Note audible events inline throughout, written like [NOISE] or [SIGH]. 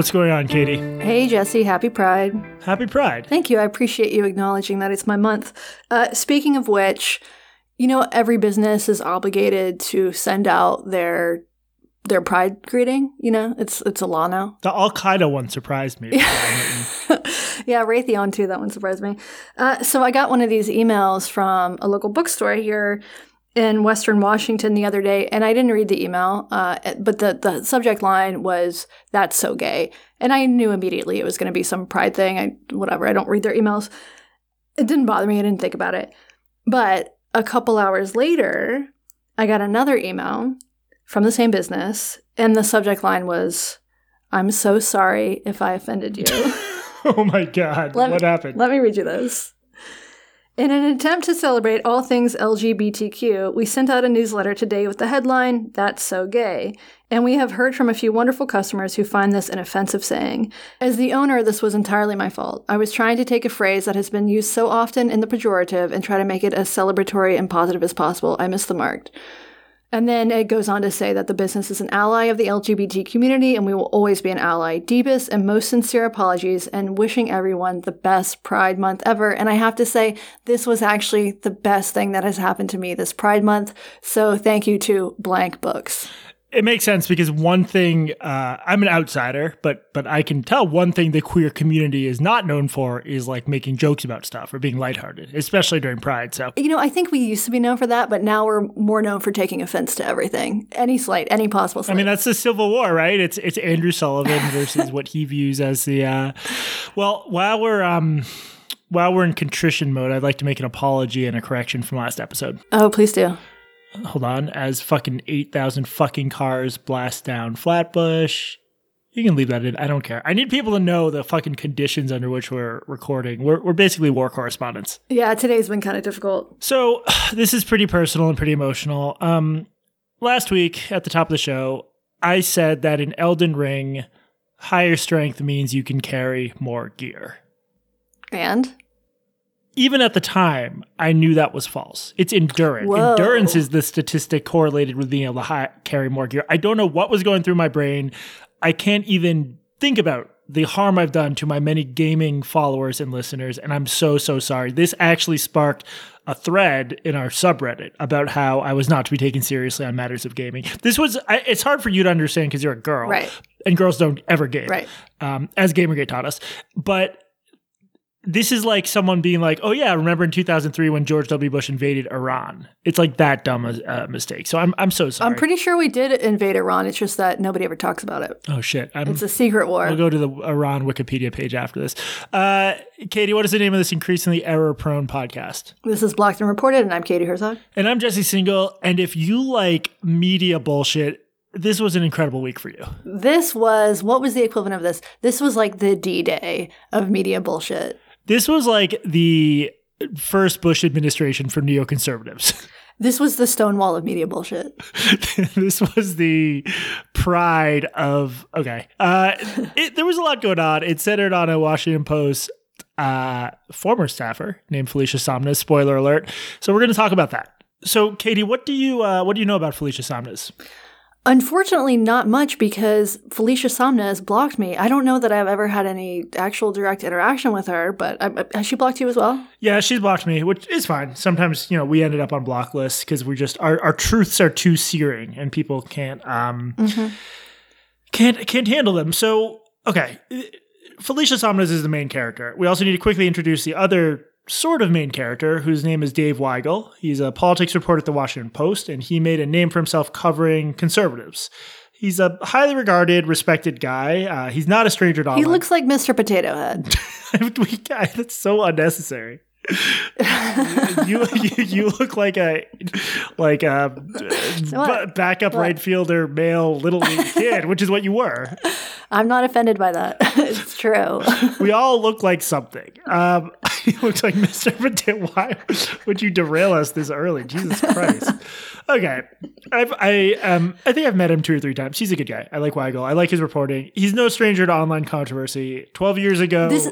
What's going on, Katie? Hey, Jesse. Happy Pride. Happy Pride. Thank you. I appreciate you acknowledging that it's my month. Uh, speaking of which, you know, every business is obligated to send out their their Pride greeting. You know, it's it's a law now. The Al Qaeda one surprised me. [LAUGHS] yeah, Raytheon too. That one surprised me. Uh, so I got one of these emails from a local bookstore here in Western Washington the other day, and I didn't read the email, uh, but the, the subject line was "That's so gay," and I knew immediately it was going to be some pride thing. I whatever. I don't read their emails. It didn't bother me. I didn't think about it. But a couple hours later, I got another email from the same business, and the subject line was, "I'm so sorry if I offended you." [LAUGHS] oh my god! Let what me, happened? Let me read you this. In an attempt to celebrate all things LGBTQ, we sent out a newsletter today with the headline, That's So Gay. And we have heard from a few wonderful customers who find this an offensive saying. As the owner, this was entirely my fault. I was trying to take a phrase that has been used so often in the pejorative and try to make it as celebratory and positive as possible. I missed the mark. And then it goes on to say that the business is an ally of the LGBT community and we will always be an ally. Deepest and most sincere apologies and wishing everyone the best Pride Month ever. And I have to say, this was actually the best thing that has happened to me this Pride Month. So thank you to Blank Books it makes sense because one thing uh, I'm an outsider, but but I can tell one thing the queer community is not known for is like making jokes about stuff or being lighthearted, especially during Pride. So you know, I think we used to be known for that, but now we're more known for taking offense to everything, any slight, any possible. Slight. I mean, that's the Civil War, right? It's it's Andrew Sullivan [LAUGHS] versus what he views as the. Uh, well, while we're um, while we're in contrition mode, I'd like to make an apology and a correction from last episode. Oh, please do hold on, as fucking 8,000 fucking cars blast down Flatbush. You can leave that in. I don't care. I need people to know the fucking conditions under which we're recording. We're, we're basically war correspondents. Yeah, today's been kind of difficult. So [SIGHS] this is pretty personal and pretty emotional. Um, last week at the top of the show, I said that in Elden Ring, higher strength means you can carry more gear. And? Even at the time, I knew that was false. It's endurance. Whoa. Endurance is the statistic correlated with being able to hi- carry more gear. I don't know what was going through my brain. I can't even think about the harm I've done to my many gaming followers and listeners, and I'm so, so sorry. This actually sparked a thread in our subreddit about how I was not to be taken seriously on matters of gaming. This was, I, it's hard for you to understand because you're a girl. Right. And girls don't ever game. Right. Um, as Gamergate taught us. But this is like someone being like, "Oh yeah, remember in 2003 when George W. Bush invaded Iran?" It's like that dumb uh, mistake. So I'm I'm so sorry. I'm pretty sure we did invade Iran. It's just that nobody ever talks about it. Oh shit! I'm, it's a secret war. I'll go to the Iran Wikipedia page after this. Uh, Katie, what is the name of this increasingly error-prone podcast? This is Blocked and Reported, and I'm Katie Herzog. And I'm Jesse Singal. And if you like media bullshit, this was an incredible week for you. This was what was the equivalent of this? This was like the D Day of media bullshit. This was like the first Bush administration for neoconservatives. [LAUGHS] This was the Stonewall of media bullshit. [LAUGHS] this was the pride of okay. Uh, it, there was a lot going on. It centered on a Washington Post uh, former staffer named Felicia Sonmez. Spoiler alert. So we're going to talk about that. So, Katie, what do you uh, what do you know about Felicia Sonmez? Unfortunately, not much because Felicia Sonmez blocked me. I don't know that I've ever had any actual direct interaction with her, but I, has she blocked you as well? Yeah, she's blocked me, which is fine. Sometimes, you know, we ended up on block lists because we just our, our truths are too searing and people can't um mm-hmm. can't can't handle them. So, okay, Felicia Sonmez is the main character. We also need to quickly introduce the other sort of main character, whose name is Dave Weigel. He's a politics reporter at the Washington Post, and he made a name for himself covering conservatives. He's a highly regarded, respected guy. Uh, he's not a stranger to He looks like Mr. Potato Head. [LAUGHS] that's so unnecessary. [LAUGHS] you, you, you look like a like a backup what? right fielder male little [LAUGHS] kid, which is what you were. I'm not offended by that. [LAUGHS] it's true. we all look like something. Um, he looks like Mr. Potato. Why would you derail us this early? Jesus Christ. Okay, I've, I um I think I've met him two or three times. He's a good guy. I like Weigel. I like his reporting. He's no stranger to online controversy. Twelve years ago. This,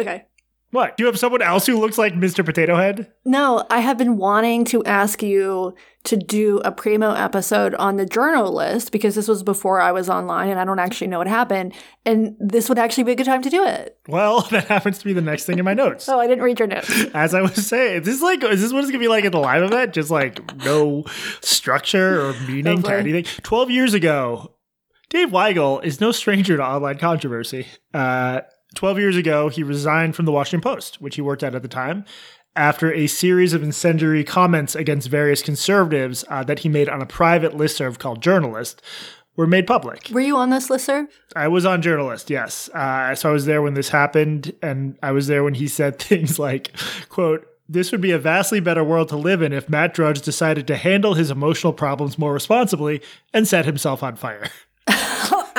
okay What? Do you have someone else who looks like Mr. Potato Head? No, I have been wanting to ask you to do a primo episode on the JournoList because this was before I was online and I don't actually know what happened. And this would actually be a good time to do it. Well, [LAUGHS] that happens to be the next thing in my notes. Oh, I didn't read your notes. [LAUGHS] As I was saying, this is this like is this what it's gonna be like at the live event? Just like no structure or [LAUGHS] meaning to anything. Twelve years ago, Dave Weigel is no stranger to online controversy. Uh, Twelve years ago, he resigned from the Washington Post, which he worked at at the time, after a series of incendiary comments against various conservatives uh, that he made on a private listserv called JournoList were made public. Were you on this listserv? I was on JournoList, yes. Uh, so I was there when this happened, and I was there when he said [LAUGHS] things like, "quote This would be a vastly better world to live in if Matt Drudge decided to handle his emotional problems more responsibly and set himself on fire." [LAUGHS]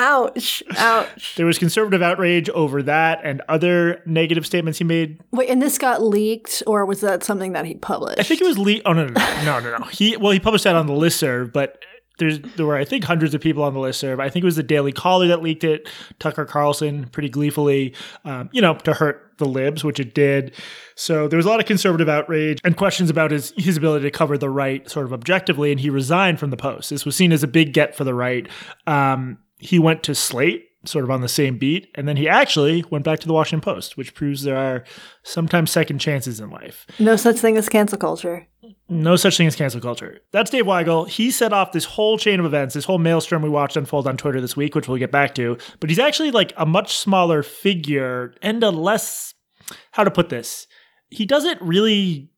Ouch. Ouch. There was conservative outrage over that and other negative statements he made. Wait, and this got leaked, or was that something that he published? I think it was leaked. Oh no, no, no, no, no, no. He well, he published that on the listserv, but there's there were I think hundreds of people on the list listserv. I think it was the Daily Caller that leaked it. Tucker Carlson, pretty gleefully, um, you know, to hurt the libs, which it did. So there was a lot of conservative outrage and questions about his his ability to cover the right sort of objectively, and he resigned from the Post. This was seen as a big get for the right. Um, he went to Slate. Sort of on the same beat. And then he actually went back to the Washington Post, which proves there are sometimes second chances in life. no such thing as cancel culture. No such thing as cancel culture. That's Dave Weigel. He set off this whole chain of events, this whole maelstrom we watched unfold on Twitter this week, which we'll get back to. But he's actually like a much smaller figure and a less, how to put this, he doesn't really,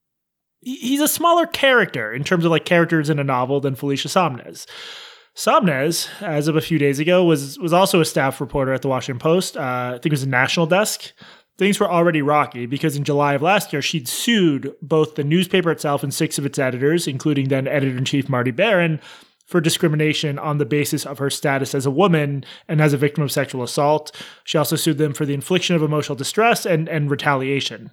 he's a smaller character in terms of like characters in a novel than Felicia Sonmez. Sonmez, as of a few days ago, was was also a staff reporter at the Washington Post. Uh, I think it was a national desk. Things were already rocky because in July of last year, she'd sued both the newspaper itself and six of its editors, including then editor in chief Marty Baron, for discrimination on the basis of her status as a woman and as a victim of sexual assault. She also sued them for the infliction of emotional distress and, and retaliation.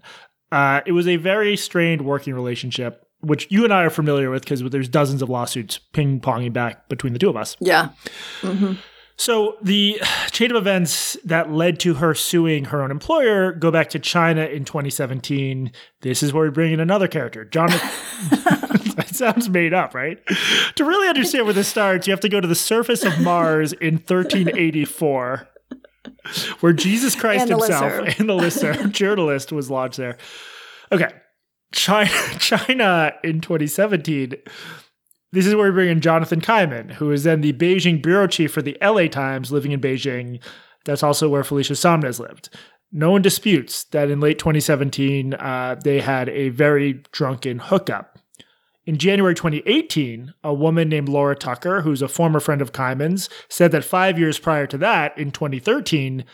Uh, it was a very strained working relationship, which you and I are familiar with because there's dozens of lawsuits ping ponging back between the two of us. Yeah. Mm-hmm. So the [SIGHS] chain of events that led to her suing her own employer go back to China in 2017. This is where we bring in another character, Jonathan. [LAUGHS] [LAUGHS] that sounds made up, right? To really understand where this starts, you have to go to the surface of Mars in 1384, where Jesus Christ And himself listserv. and the listserv JournoList was lodged there. Okay, China, [LAUGHS] China in 2017. This is where we bring in Jonathan Kaiman, who is then the Beijing bureau chief for the LA Times, living in Beijing. That's also where Felicia Sonmez lived. No one disputes that in late 2017, uh, they had a very drunken hookup. In January 2018, a woman named Laura Tucker, who's a former friend of Kaiman's, said that five years prior to that, in 2013,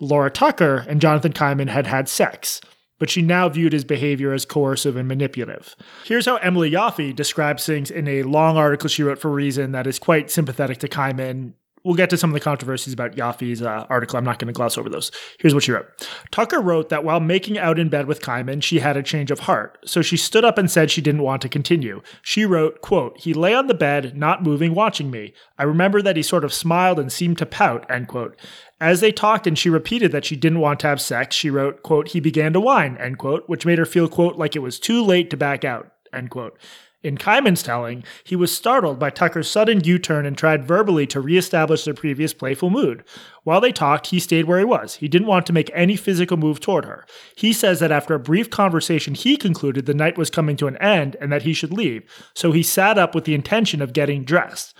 Laura Tucker and Jonathan Kaiman had had sex, but she now viewed his behavior as coercive and manipulative. Here's how Emily Yoffe describes things in a long article she wrote for Reason that is quite sympathetic to Kaiman. We'll get to some of the controversies about Yoffe's uh, article. I'm not going to gloss over those. Here's what she wrote. Tucker wrote that while making out in bed with Kaiman, she had a change of heart. So she stood up and said she didn't want to continue. She wrote, quote, He lay on the bed, not moving, watching me. I remember that he sort of smiled and seemed to pout, end quote. As they talked and she repeated that she didn't want to have sex, she wrote, quote, he began to whine, end quote, which made her feel, quote, like it was too late to back out, end quote. In Kaiman's telling, he was startled by Tucker's sudden U turn and tried verbally to reestablish their previous playful mood. While they talked, he stayed where he was. He didn't want to make any physical move toward her. He says that after a brief conversation, he concluded the night was coming to an end and that he should leave, so he sat up with the intention of getting dressed.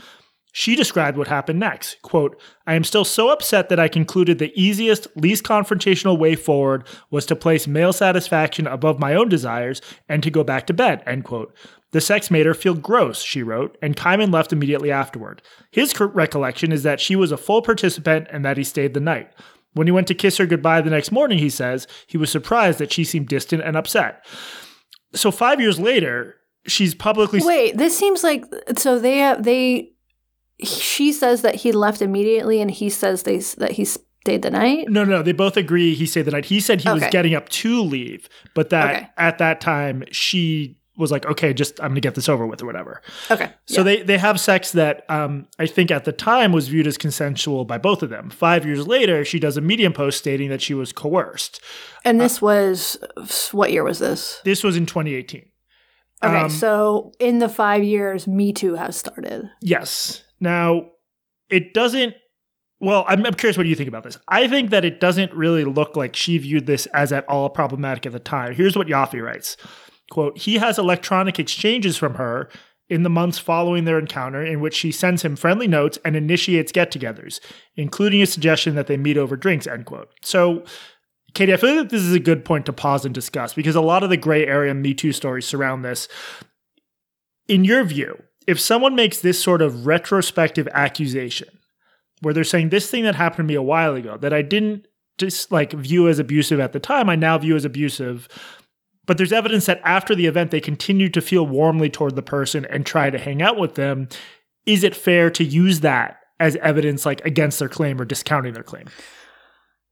She described what happened next. Quote, I am still so upset that I concluded the easiest, least confrontational way forward was to place male satisfaction above my own desires and to go back to bed, end quote. The sex made her feel gross, she wrote, and Kaiman left immediately afterward. His recollection is that she was a full participant and that he stayed the night. When he went to kiss her goodbye the next morning, he says, he was surprised that she seemed distant and upset. So five years later, she's publicly Wait, this seems like so they have they. She says that he left immediately, and he says they that he stayed the night. No, no, they both agree he stayed the night. He said he was getting up to leave, but that Okay. at that time she was like, okay, just I'm gonna get this over with or whatever. Okay. So yeah. they they have sex that um, I think at the time was viewed as consensual by both of them. Five years later, she does a Medium post stating that she was coerced. and this was what year was this? This was in 2018. Okay, Um, so in the five years, Me Too has started. Yes. Now, it doesn't. Well, I'm, I'm curious what you think about this. I think that it doesn't really look like she viewed this as at all problematic at the time. Here's what Yoffe writes quote, he has electronic exchanges from her in the months following their encounter in which she sends him friendly notes and initiates get-togethers, including a suggestion that they meet over drinks, end quote. So Katie, I feel like this is a good point to pause and discuss because a lot of the gray area Me Too stories surround this. In your view, if someone makes this sort of retrospective accusation where they're saying this thing that happened to me a while ago that I didn't just like view as abusive at the time, I now view as abusive. But there's evidence that after the event, they continue to feel warmly toward the person and try to hang out with them. Is it fair to use that as evidence, like against their claim or discounting their claim?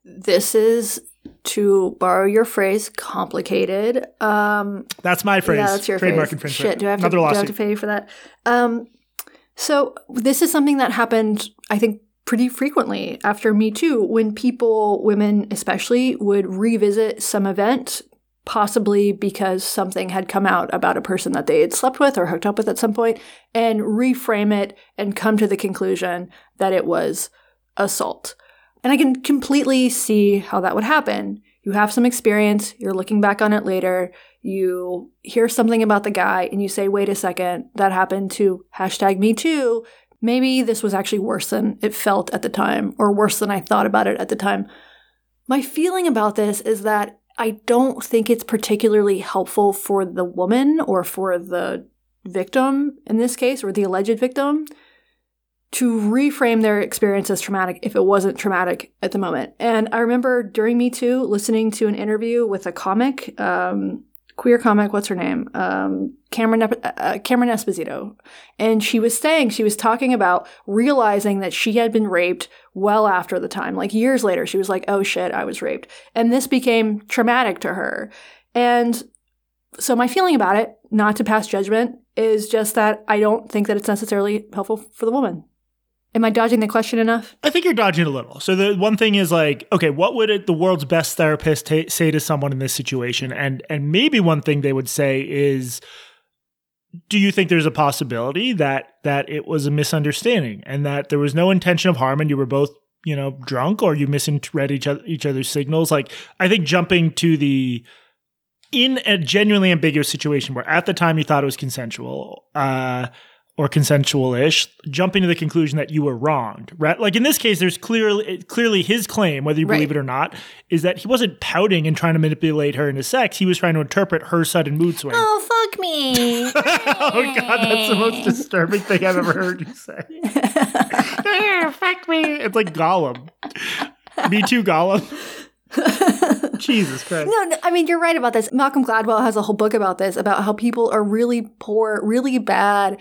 This is, to borrow your phrase, complicated. Um, That's my phrase. Yeah, that's your Trademark phrase. infringement. Shit, do I have to, Another do I have to pay you for that? Um, so this is something that happened, I think, pretty frequently after Me Too, when people, women especially, would revisit some event, possibly because something had come out about a person that they had slept with or hooked up with at some point, and reframe it and come to the conclusion that it was assault. And I can completely see how that would happen. You have some experience, you're looking back on it later, you hear something about the guy, and you say, wait a second, that happened to hashtag me too. Maybe this was actually worse than it felt at the time, or worse than I thought about it at the time. My feeling about this is that I don't think it's particularly helpful for the woman or for the victim in this case, or the alleged victim, to reframe their experience as traumatic if it wasn't traumatic at the moment. And I remember during Me Too listening to an interview with a comic, um, queer comic, what's her name? Um, Cameron, uh, Cameron Esposito. And she was saying, she was talking about realizing that she had been raped well after the time. Like years later, she was like, oh shit, I was raped. And this became traumatic to her. And so my feeling about it, not to pass judgment, is just that I don't think that it's necessarily helpful for the woman. Am I dodging the question enough? I think you're dodging a little. So the one thing is like, okay, what would it, the world's best therapist ta say to someone in this situation? And and maybe one thing they would say is, do you think there's a possibility that that it was a misunderstanding and that there was no intention of harm and you were both you know drunk or you misread each other each other's signals? Like I think jumping to the in a genuinely ambiguous situation where at the time you thought it was consensual. Uh, or consensual-ish, jumping to the conclusion that you were wronged. Right? Like in this case, there's clearly clearly his claim, whether you Right. believe it or not, is that he wasn't pouting and trying to manipulate her into sex. He was trying to interpret her sudden mood swing. Oh, fuck me. [LAUGHS] oh god, that's the most disturbing thing I've ever heard you say. [LAUGHS] [LAUGHS] Fuck me. It's like Gollum. Me too, Gollum. Jesus Christ. No, no, I mean, you're right about this. Malcolm Gladwell has a whole book about this, about how people are really poor, really bad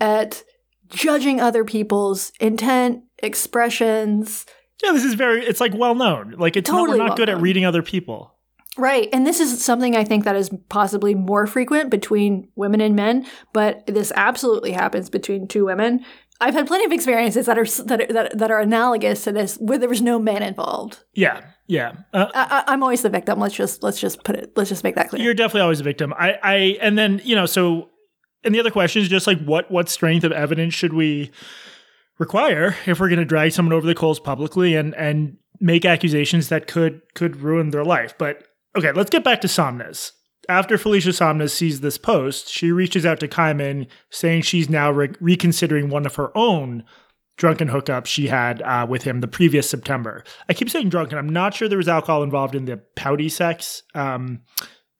at judging other people's intent, expressions. Yeah, this is very. It's like well known. Like it's Totally not, we're not good at reading other people. Right. And this is something I think that is possibly more frequent between women and men, but this absolutely happens between two women. I've had plenty of experiences that are that are, that, that are analogous to this where there was no man involved. Yeah, yeah. Uh, I, I, I'm always the victim. Let's just let's just put it. Let's just make that clear. You're definitely always a victim. I, I, and then you know, so, and the other question is just like, what, what strength of evidence should we require if we're going to drag someone over the coals publicly and and make accusations that could could ruin their life? But okay, let's get back to Sonmez. After Felicia Sonmez sees this post, she reaches out to Kaiman, saying she's now re- reconsidering one of her own drunken hookups she had uh, with him the previous September. I keep saying drunken. I'm not sure there was alcohol involved in the pouty sex. Um,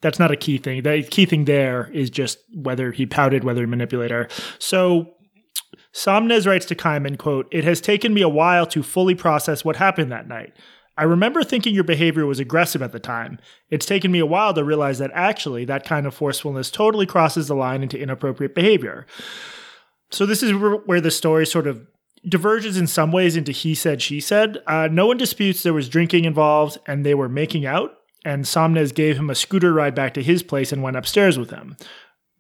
that's not a key thing. The key thing there is just whether he pouted, whether he manipulated her. So Sonmez writes to Kaiman, quote, It has taken me a while to fully process what happened that night. I remember thinking your behavior was aggressive at the time. It's taken me a while to realize that actually that kind of forcefulness totally crosses the line into inappropriate behavior. So this is where where the story sort of diverges in some ways into he said, she said. Uh, no one disputes there was drinking involved and they were making out, and Sonmez gave him a scooter ride back to his place and went upstairs with him.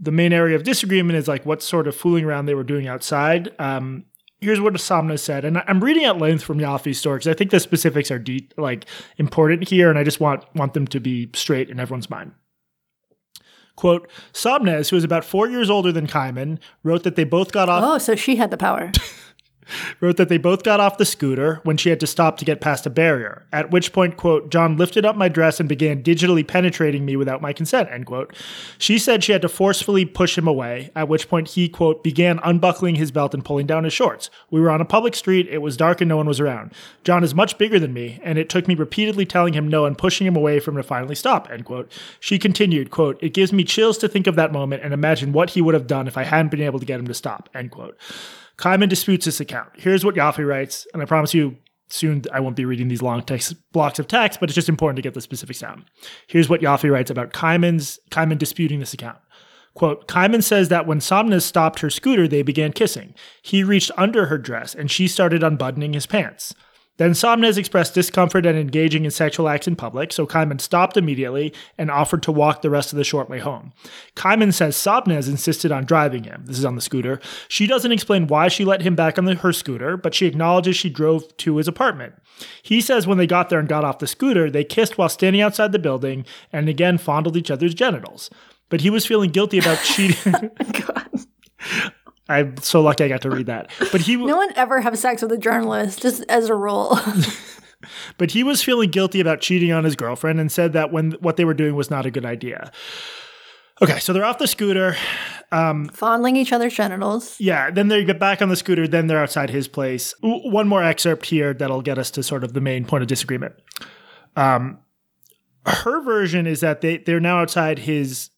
the main area of disagreement is like what sort of fooling around they were doing outside. Um, here's what Sonmez said, and I'm reading at length from Yoffe's story because I think the specifics are deep, like important here, and I just want want them to be straight in everyone's mind. Quote, Sonmez, who is about four years older than Kaiman, wrote that they both got off. Oh, so she had the power. [LAUGHS] wrote that they both got off the scooter when she had to stop to get past a barrier. At which point, quote, John lifted up my dress and began digitally penetrating me without my consent, end quote. She said she had to forcefully push him away, at which point he, quote, began unbuckling his belt and pulling down his shorts. We were on a public street, it was dark and no one was around. John is much bigger than me, and it took me repeatedly telling him no and pushing him away from him to finally stop, end quote. She continued, quote, it gives me chills to think of that moment and imagine what he would have done if I hadn't been able to get him to stop, end quote. Kaiman disputes this account. Here's what Yoffe writes, and I promise you soon I won't be reading these long text blocks of text, but it's just important to get the specifics down. Here's what Yoffe writes about Kaiman's Kaiman disputing this account. Quote, Kaiman says that when Sonmez stopped her scooter, they began kissing. He reached under her dress and she started unbuttoning his pants. Then Sonmez expressed discomfort at engaging in sexual acts in public, so Kaiman stopped immediately and offered to walk the rest of the short way home. Kaiman says Sonmez insisted on driving him. This is on the scooter. She doesn't explain why she let him back on the, her scooter, but she acknowledges she drove to his apartment. He says when they got there and got off the scooter, they kissed while standing outside the building and again fondled each other's genitals. But he was feeling guilty about [LAUGHS] cheating. God. I'm so lucky I got to read that. But he No one ever have sex with a journalist, just as a rule. [LAUGHS] but he was feeling guilty about cheating on his girlfriend and said that when what they were doing was not a good idea. Okay, so they're off the scooter. Um, Fondling each other's genitals. Yeah, then they get back on the scooter. Then they're outside his place. One more excerpt here that'll get us to sort of the main point of disagreement. Um, her version is that they, they're now outside his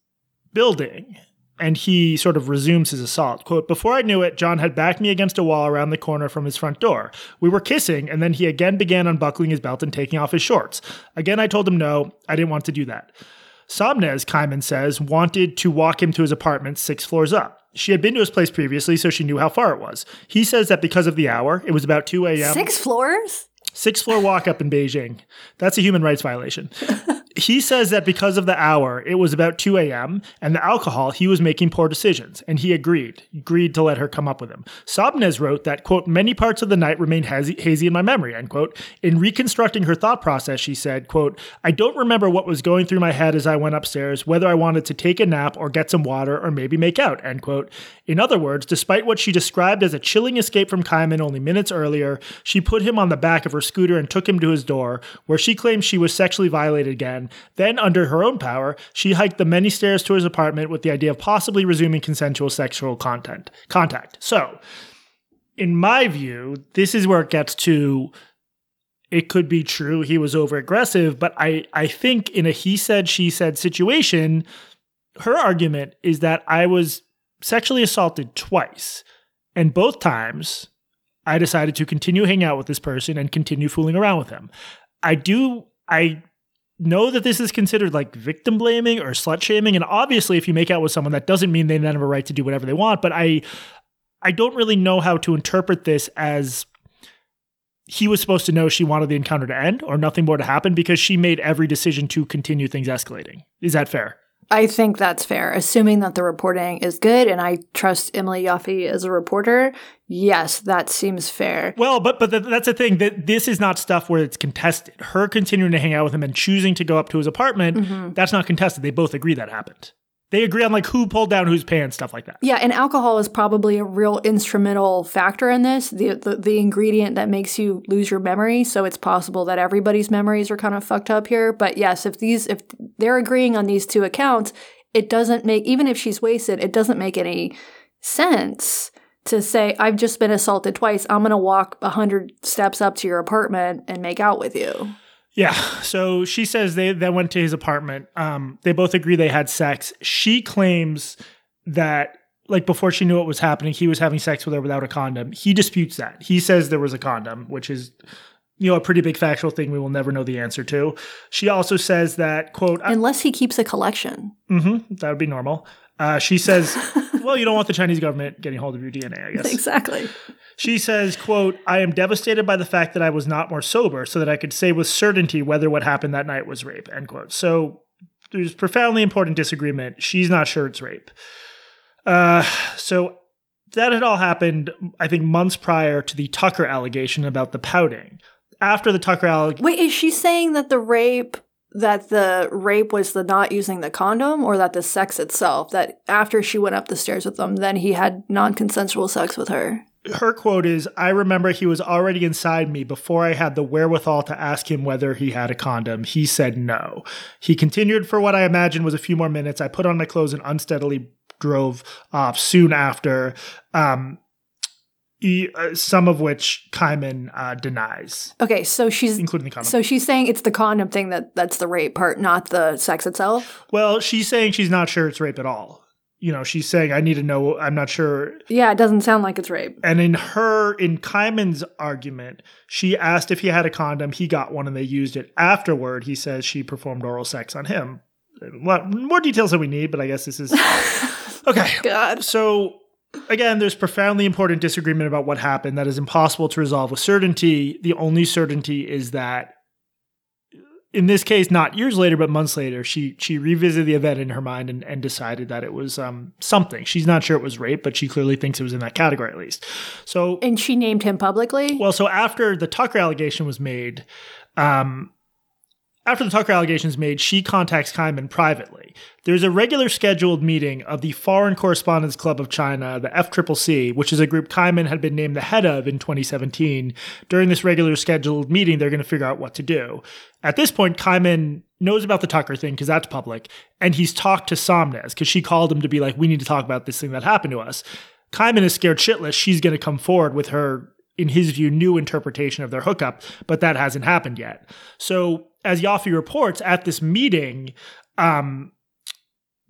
building and he sort of resumes his assault. Quote, Before I knew it, John had backed me against a wall around the corner from his front door. We were kissing, and then he again began unbuckling his belt and taking off his shorts. Again, I told him no, I didn't want to do that. Sonmez, Kaiman says, wanted to walk him to his apartment six floors up. She had been to his place previously, so she knew how far it was. He says that because of the hour, it was about 2 a.m. Six floors? Six floor walk up in Beijing. That's a human rights violation. [LAUGHS] he says that because of the hour, it was about 2 a.m., and the alcohol, he was making poor decisions, and he agreed, agreed to let her come up with him. Sonmez wrote that, quote, many parts of the night remain hazy, hazy in my memory, end quote. In reconstructing her thought process, she said, quote, I don't remember what was going through my head as I went upstairs, whether I wanted to take a nap or get some water or maybe make out, end quote. In other words, despite what she described as a chilling escape from Kaiman only minutes earlier, she put him on the back of her scooter and took him to his door, where she claims she was sexually violated again. Then, under her own power, she hiked the many stairs to his apartment with the idea of possibly resuming consensual sexual content contact. So, in my view, this is where it gets to it could be true he was over aggressive, but I, I think in a he said, she said situation, her argument is that I was sexually assaulted twice. And both times, I decided to continue hanging out with this person and continue fooling around with him. I do, I know that this is considered like victim blaming or slut shaming. And obviously, if you make out with someone, that doesn't mean they then have a right to do whatever they want. But I, I don't really know how to interpret this as he was supposed to know she wanted the encounter to end or nothing more to happen because she made every decision to continue things escalating. Is that fair? I think that's fair, assuming that the reporting is good, and I trust Emily Yoffe as a reporter. Yes, that seems fair. Well, but but that's the thing that this is not stuff where it's contested. Her continuing to hang out with him and choosing to go up to his apartment, mm-hmm. that's not contested. They both agree that happened they agree on like who pulled down whose pants, stuff like that. Yeah, and alcohol is probably a real instrumental factor in this, the, the, the ingredient that makes you lose your memory. So it's possible that everybody's memories are kind of fucked up here. But yes, if these if they're agreeing on these two accounts, it doesn't make even if she's wasted, it doesn't make any sense to say I've just been assaulted twice. I'm to walk a hundred steps up to your apartment and make out with you. Yeah. So she says they, they went to his apartment. Um, they both agree they had sex. She claims that, like, before she knew what was happening, he was having sex with her without a condom. He disputes that. He says there was a condom, which is, you know, a pretty big factual thing we will never know the answer to. She also says that, quote, unless he keeps a collection. Mm-hmm, that would be normal. Uh, she says, [LAUGHS] well, you don't want the Chinese government getting hold of your DNA, I guess. Exactly. She says, quote, I am devastated by the fact that I was not more sober so that I could say with certainty whether what happened that night was rape, end quote. So there's profoundly important disagreement. She's not sure it's rape. Uh, so that had all happened, I think, months prior to the Tucker allegation about the pouting. After the Tucker allegation. Wait, is she saying that the rape that the rape was the not using the condom or that the sex itself that after she went up the stairs with them then he had non-consensual sex with her her quote is I remember he was already inside me before I had the wherewithal to ask him whether he had a condom. He said no. He continued for what I imagine was a few more minutes. I put on my clothes and unsteadily drove off soon after. Um, some of which Kaiman uh, denies. Okay, so she's including the condom. So she's saying it's the condom thing that that's the rape part, not the sex itself. Well, she's saying she's not sure it's rape at all. You know, she's saying I need to know. I'm not sure. Yeah, it doesn't sound like it's rape. And in her, in Kaiman's argument, she asked if he had a condom. He got one, and they used it. Afterward, he says she performed oral sex on him. What more details than we need, but I guess this is [LAUGHS] okay. God. So again, there's profoundly important disagreement about what happened that is impossible to resolve with certainty. The only certainty is that in this case, not years later, but months later, she she revisited the event in her mind and, and decided that it was um, something. She's not sure it was rape, but she clearly thinks it was in that category at least. So, and she named him publicly. Well, so after the Tucker allegation was made, um, after the Tucker allegations made, she contacts Kaiman privately. There's a regular scheduled meeting of the Foreign Correspondents Club of China, the FCCC, which is a group Kaiman had been named the head of in 2017. During this regular scheduled meeting, they're going to figure out what to do. At this point, Kaiman knows about the Tucker thing because that's public, and he's talked to Sonmez because she called him to be like, "We need to talk about this thing that happened to us." Kaiman is scared shitless. She's going to come forward with her in his view, new interpretation of their hookup, but that hasn't happened yet. So as Yoffe reports at this meeting, um,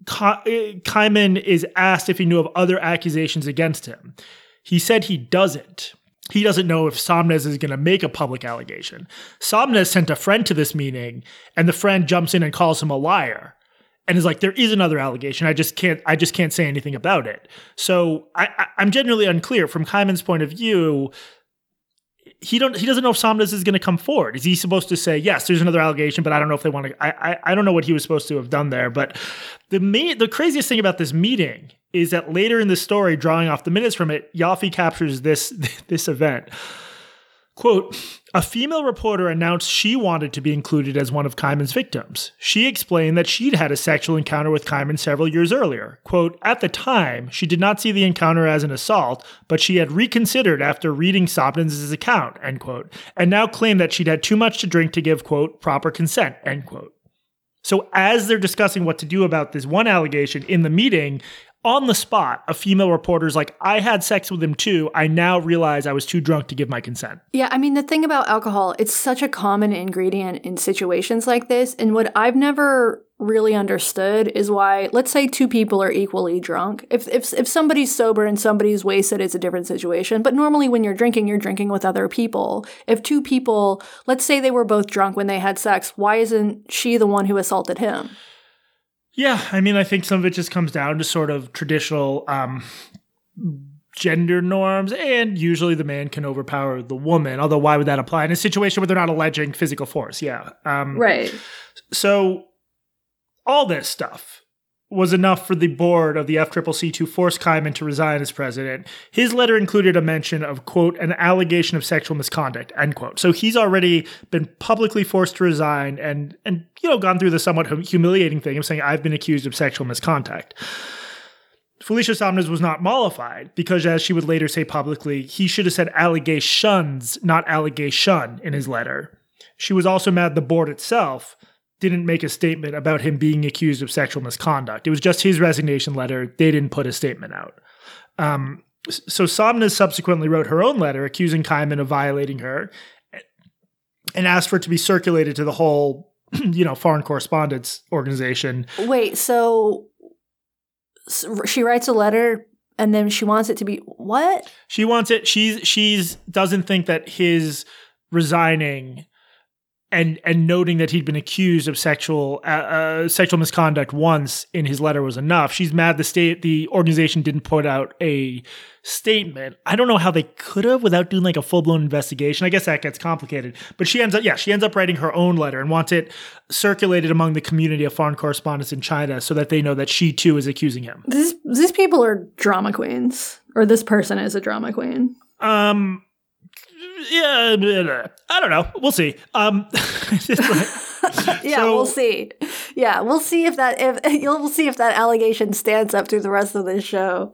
Kaiman is asked if he knew of other accusations against him. He said he doesn't. He doesn't know if Sonmez is going to make a public allegation. Sonmez sent a friend to this meeting, and the friend jumps in and calls him a liar, and is like, "There is another allegation. I just can't. I just can't say anything about it." So I, am genuinely unclear from Kaiman's point of view he don't he doesn't know if Sonmez is going to come forward. Is he supposed to say yes? There's another allegation, but I don't know if they want to. I, I I don't know what he was supposed to have done there. But the main the craziest thing about this meeting is that later in the story, drawing off the minutes from it, Yoffe captures this [LAUGHS] this event. Quote, a female reporter announced she wanted to be included as one of Kaiman's victims. She explained that she'd had a sexual encounter with Kaiman several years earlier. Quote, at the time, she did not see the encounter as an assault, but she had reconsidered after reading Sonmez's account, end quote, and now claimed that she'd had too much to drink to give, quote, proper consent, end quote. So as they're discussing what to do about this one allegation in the meeting, on the spot, a female reporter's like, I had sex with him too. I now realize I was too drunk to give my consent. Yeah, I mean, the thing about alcohol, it's such a common ingredient in situations like this. And what I've never really understood is why, let's say two people are equally drunk. If, if, if somebody's sober and somebody's wasted, it's a different situation. But normally when you're drinking, you're drinking with other people. If two people, let's say they were both drunk when they had sex, why isn't she the one who assaulted him? Yeah, I mean, I think some of it just comes down to sort of traditional um, gender norms, and usually the man can overpower the woman. Although, why would that apply in a situation where they're not alleging physical force? Yeah, um, right. So, all this stuff was enough for the board of the FCCC to force Kaiman to resign as president. His letter included a mention of, quote, an allegation of sexual misconduct, end quote. So he's already been publicly forced to resign and, and you know, gone through the somewhat humiliating thing of saying, I've been accused of sexual misconduct. Felicia Sonmez was not mollified because, as she would later say publicly, he should have said allegations, not allegation, in his letter. She was also mad the board itself didn't make a statement about him being accused of sexual misconduct. It was just his resignation letter. They didn't put a statement out. Um, so Sonmez subsequently wrote her own letter accusing Kaiman of violating her and asked for it to be circulated to the whole, [CLEARS THROAT] you know, foreign correspondence organization. Wait, so she writes a letter and then she wants it to be what? She wants it she's she's doesn't think that his resigning and and noting that he'd been accused of sexual uh, uh, sexual misconduct once in his letter was enough. She's mad the state the organization didn't put out a statement. I don't know how they could have without doing like a full blown investigation. I guess that gets complicated. But she ends up yeah she ends up writing her own letter and wants it circulated among the community of foreign correspondents in China so that they know that she too is accusing him. This These people are drama queens, or this person is a drama queen. Um, yeah, I don't know. We'll see. Um, [LAUGHS] yeah, So- we'll see. Yeah, we'll see if that if [LAUGHS] you'll we'll see if that allegation stands up through the rest of this show.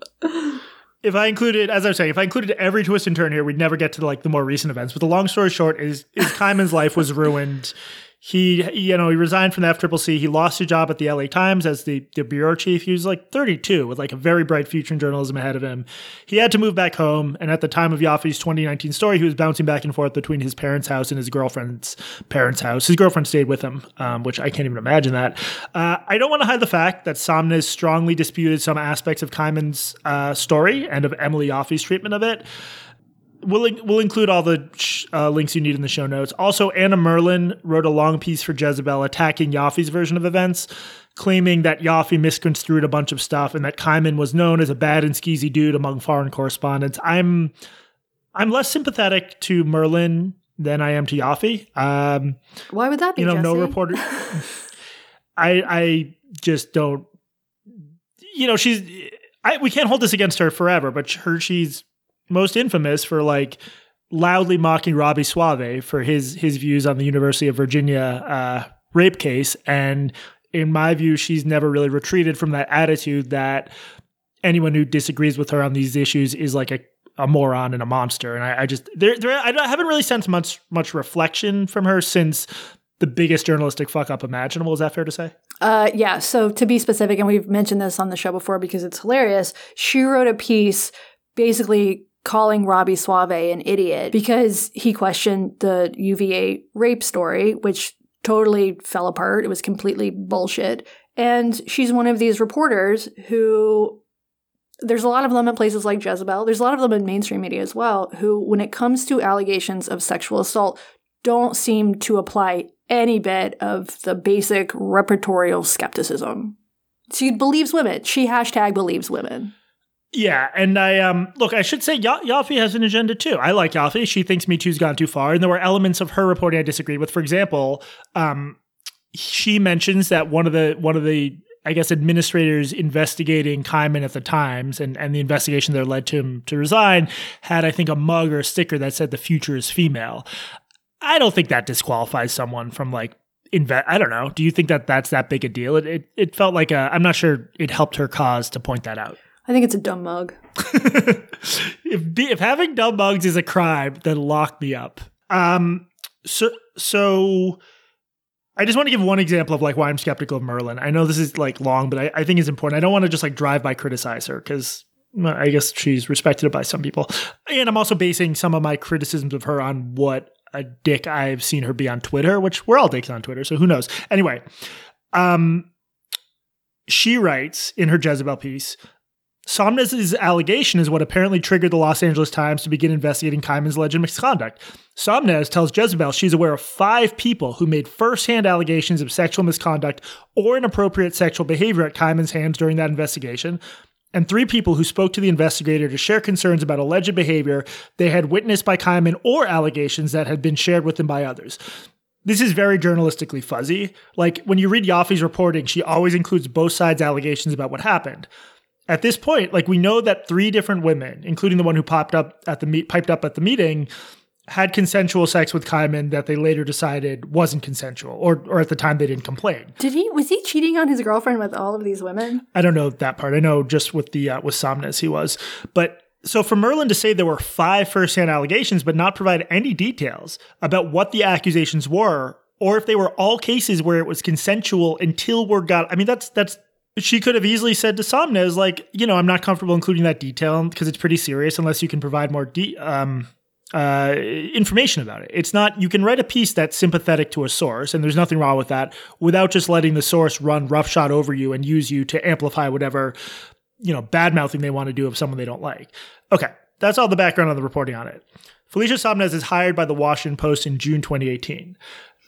if I included, as I was saying, if I included every twist and turn here, we'd never get to like the more recent events. But the long story short is, is Kaiman's life was ruined. He, you know, he resigned from the FCCC. He lost his job at the LA Times as the, the bureau chief. He was like 32 with like a very bright future in journalism ahead of him. He had to move back home. And at the time of Yoffe's 2019 story, he was bouncing back and forth between his parents' house and his girlfriend's parents' house. His girlfriend stayed with him, um, which I can't even imagine that. Uh, I don't want to hide the fact that Sonmez strongly disputed some aspects of Kaiman's uh, story and of Emily Yoffe's treatment of it. We'll, we'll include all the sh- uh, links you need in the show notes. Also, Anna Merlan wrote a long piece for Jezebel attacking Yoffe's version of events, claiming that Yoffe misconstrued a bunch of stuff and that Kaiman was known as a bad and skeezy dude among foreign correspondents. I'm I'm less sympathetic to Merlan than I am to Yoffe. Um, Why would that be? you know, no reporter. [LAUGHS] I I just don't. You know, she's. I we can't hold this against her forever, but her she's most infamous for like loudly mocking Robby Soave for his his views on the University of Virginia uh, rape case, and in my view, she's never really retreated from that attitude that anyone who disagrees with her on these issues is like a a moron and a monster. And I, I just there, there I haven't really sensed much much reflection from her since the biggest journalistic fuck up imaginable. Is that fair to say? Uh, yeah. So to be specific, and we've mentioned this on the show before because it's hilarious. She wrote a piece basically calling Robby Soave an idiot because he questioned the UVA rape story, which totally fell apart. It was completely bullshit. And she's one of these reporters who there's a lot of them in places like Jezebel. There's a lot of them in mainstream media as well, who, when it comes to allegations of sexual assault, don't seem to apply any bit of the basic repertorial skepticism. She believes women. She hashtag believes women. Yeah, and I um look, I should say ya- Yoffe has an agenda too. I like Yoffe. She thinks Me Too's gone too far, and there were elements of her reporting I disagreed with. For example, um, she mentions that one of the one of the I guess administrators investigating Kaiman at the Times and, and the investigation that led to him to resign had I think a mug or a sticker that said the future is female. I don't think that disqualifies someone from like invest. I don't know. Do you think that that's that big a deal? It it, it felt like a. I'm not sure it helped her cause to point that out. I think it's a dumb mug. [LAUGHS] if if having dumb mugs is a crime, then lock me up. Um. So so. I just want to give one example of like why I'm skeptical of Merlan. I know this is like long, but I, I think it's important. I don't want to just like drive by criticize her because I guess she's respected by some people. And I'm also basing some of my criticisms of her on what a dick I've seen her be on Twitter, which we're all dicks on Twitter, so who knows. Anyway, um, she writes in her Jezebel piece Sonmez' allegation is what apparently triggered the Los Angeles Times to begin investigating Kaiman's alleged misconduct. Sonmez tells Jezebel she's aware of five people who made firsthand allegations of sexual misconduct or inappropriate sexual behavior at Kaiman's hands during that investigation, and three people who spoke to the investigator to share concerns about alleged behavior they had witnessed by Kaiman or allegations that had been shared with them by others. This is very journalistically fuzzy. Like when you read Yoffe's reporting, she always includes both sides' allegations about what happened at this point, like we know that three different women, including the one who popped up at the meet, piped up at the meeting, had consensual sex with Kaiman that they later decided wasn't consensual, or or at the time they didn't complain. Did he was he cheating on his girlfriend with all of these women? I don't know that part. I know just with the uh, with Sonmez he was, but. So for Merlan to say there were five first-hand allegations, but not provide any details about what the accusations were, or if they were all cases where it was consensual until word got, I mean, that's that's she could have easily said to Sonmez, like, you know, I'm not comfortable including that detail because it's pretty serious unless you can provide more de- um, uh, information about it. It's not, you can write a piece that's sympathetic to a source, and there's nothing wrong with that, without just letting the source run roughshod over you and use you to amplify whatever, you know, bad mouthing they want to do of someone they don't like. Okay, that's all the background on the reporting on it. Felicia Sonmez is hired by the Washington Post in June 2018.